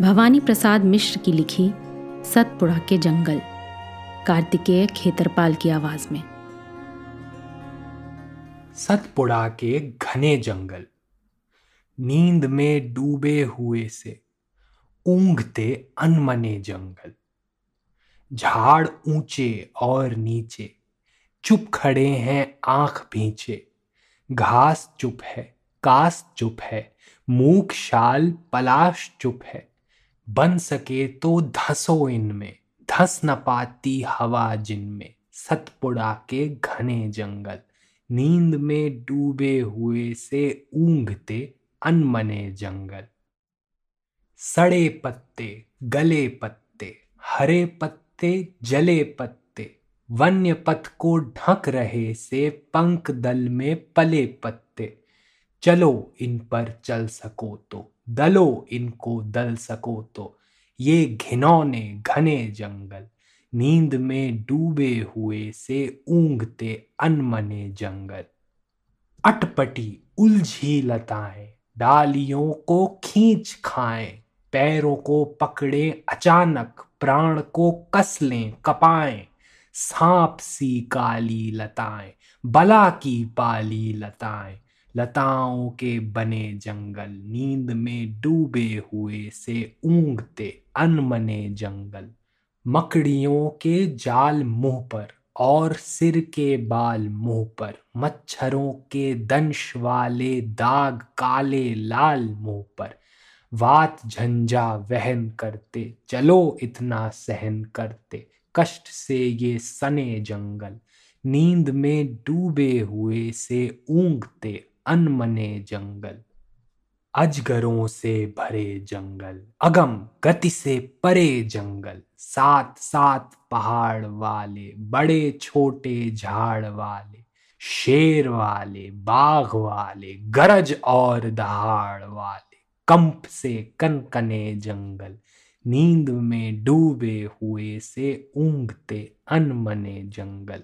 भवानी प्रसाद मिश्र की लिखी सतपुड़ा के जंगल, कार्तिकेय खेतरपाल की आवाज़ में। सतपुड़ा के घने जंगल, नींद में डूबे हुए से ऊंघते अनमने जंगल, झाड़ ऊँचे और नीचे, चुप खड़े हैं आँख भींचे घास चुप है, कास चुप है मूक शाल पलाश चुप है। बन सके तो धसो इनमें, धस न पाती हवा जिनमें। सतपुड़ा के घने जंगल, नींद में डूबे हुए से ऊंघते अनमने जंगल। सड़े पत्ते, गले पत्ते, हरे पत्ते, जले पत्ते वन्य पथ को ढक रहे से पंख दल में पले पत्ते। चलो इन पर चल सको तो। दलो इनको दल सको तो। ये घिनौने घने जंगल, नींद में डूबे हुए से ऊंघते अनमने जंगल। अटपटी उलझी लताएँ, डालियों को खींच खाएँ, पैरों को पकड़े, अचानक प्राण को कस लें कपाएँ। सांप सी काली लताएँ, बला की पाली लताएँ। लताओं के बने जंगल, नींद में डूबे हुए से ऊंघते अनमने जंगल, मकड़ियों के जाल मुँह पर और सिर के बाल मुँह पर, मच्छरों के दंश वाले दाग काले लाल मुँह पर। वात झंझा वहन करते, चलो इतना सहन करते, कष्ट से ये सने जंगल, नींद में डूबे हुए से ऊंघते अनमने जंगल, अजगरों से भरे जंगल, अगम गति से परे जंगल सात सात पहाड़ वाले, बड़े छोटे झाड़ वाले, शेर वाले, बाघ वाले, गरज और दहाड़ वाले, कंप से कनकने जंगल, नींद में डूबे हुए से ऊंघते अनमने जंगल।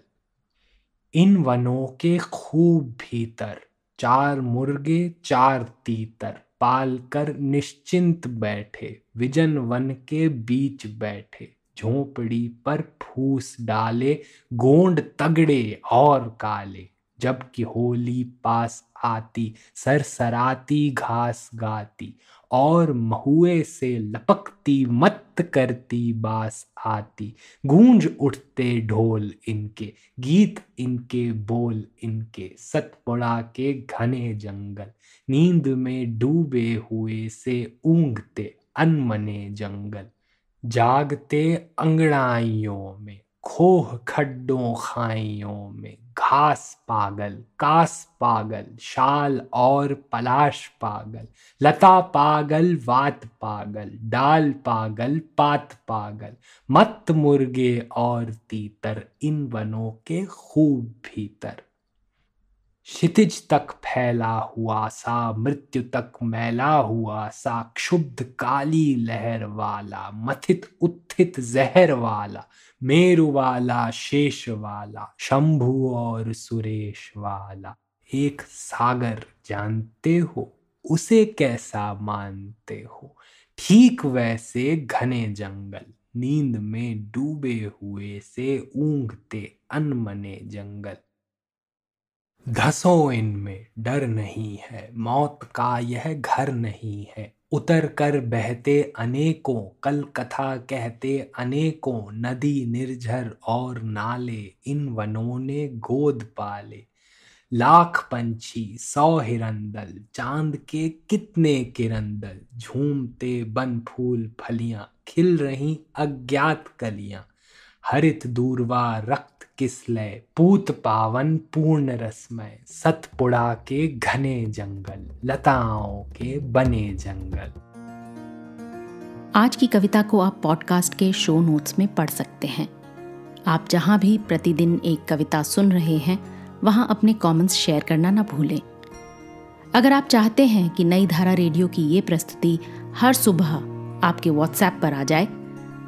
इन वनों के खूब भीतर चार मुर्गे, चार तीतर। पाल कर निश्चिंत बैठे। विजन वन के बीच बैठे। झोपड़ी पर फूस डाले। गोंड तगड़े और काले। जबकि होली पास आती। सरसराती घास गाती। और महुए से लपकती मत करती बास आती। गूंज उठते ढोल इनके, गीत इनके, बोल इनके सतपुड़ा के घने जंगल। नींद में डूबे हुए से ऊंघते अनमने जंगल। जागते अंगड़ाइयों में खोह खड्डों खाइयों में, घास पागल, कास पागल, शाल और पलाश पागल, लता पागल, वात पागल, डाल पागल, पात पागल मत मुर्गे और तीतर, इन वनों के खूब भीतर। क्षितिज तक फैला हुआ सा, मृत्यु तक मैला हुआ सा, क्षुब्ध काली लहर वाला, मथित उत्थित जहर वाला, मेरु वाला, शेष वाला, शंभु और सुरेश वाला। एक सागर जानते हो, उसे कैसा मानते हो? ठीक वैसे घने जंगल, नींद में डूबे हुए से, ऊंघते अनमने जंगल। धसो इनमें डर नहीं है, मौत का यह घर नहीं है। उतर कर बहते अनेकों कल कथा कहते अनेकों, नदी निर्झर और नाले, इन वनों ने गोद पाले। लाख पंछी, सौ हिरंदल, चाँद के कितने किरंदल, झूमते बन फूल फलियाँ, खिल रही अज्ञात कलियाँ। हरित दूरवा रक्त किसलय पूत पावन पूर्ण रसमय। सतपुड़ा के घने जंगल। लताओं के बने जंगल। आज की कविता को आप पॉडकास्ट के शो नोट्स में पढ़ सकते हैं। आप जहाँ भी प्रतिदिन एक कविता सुन रहे हैं, वहाँ अपने कमेंट्स शेयर करना ना भूलें। अगर आप चाहते हैं कि नई धारा रेडियो की ये प्रस्तुति हर सुबह आपके व्हाट्सएप पर आ जाए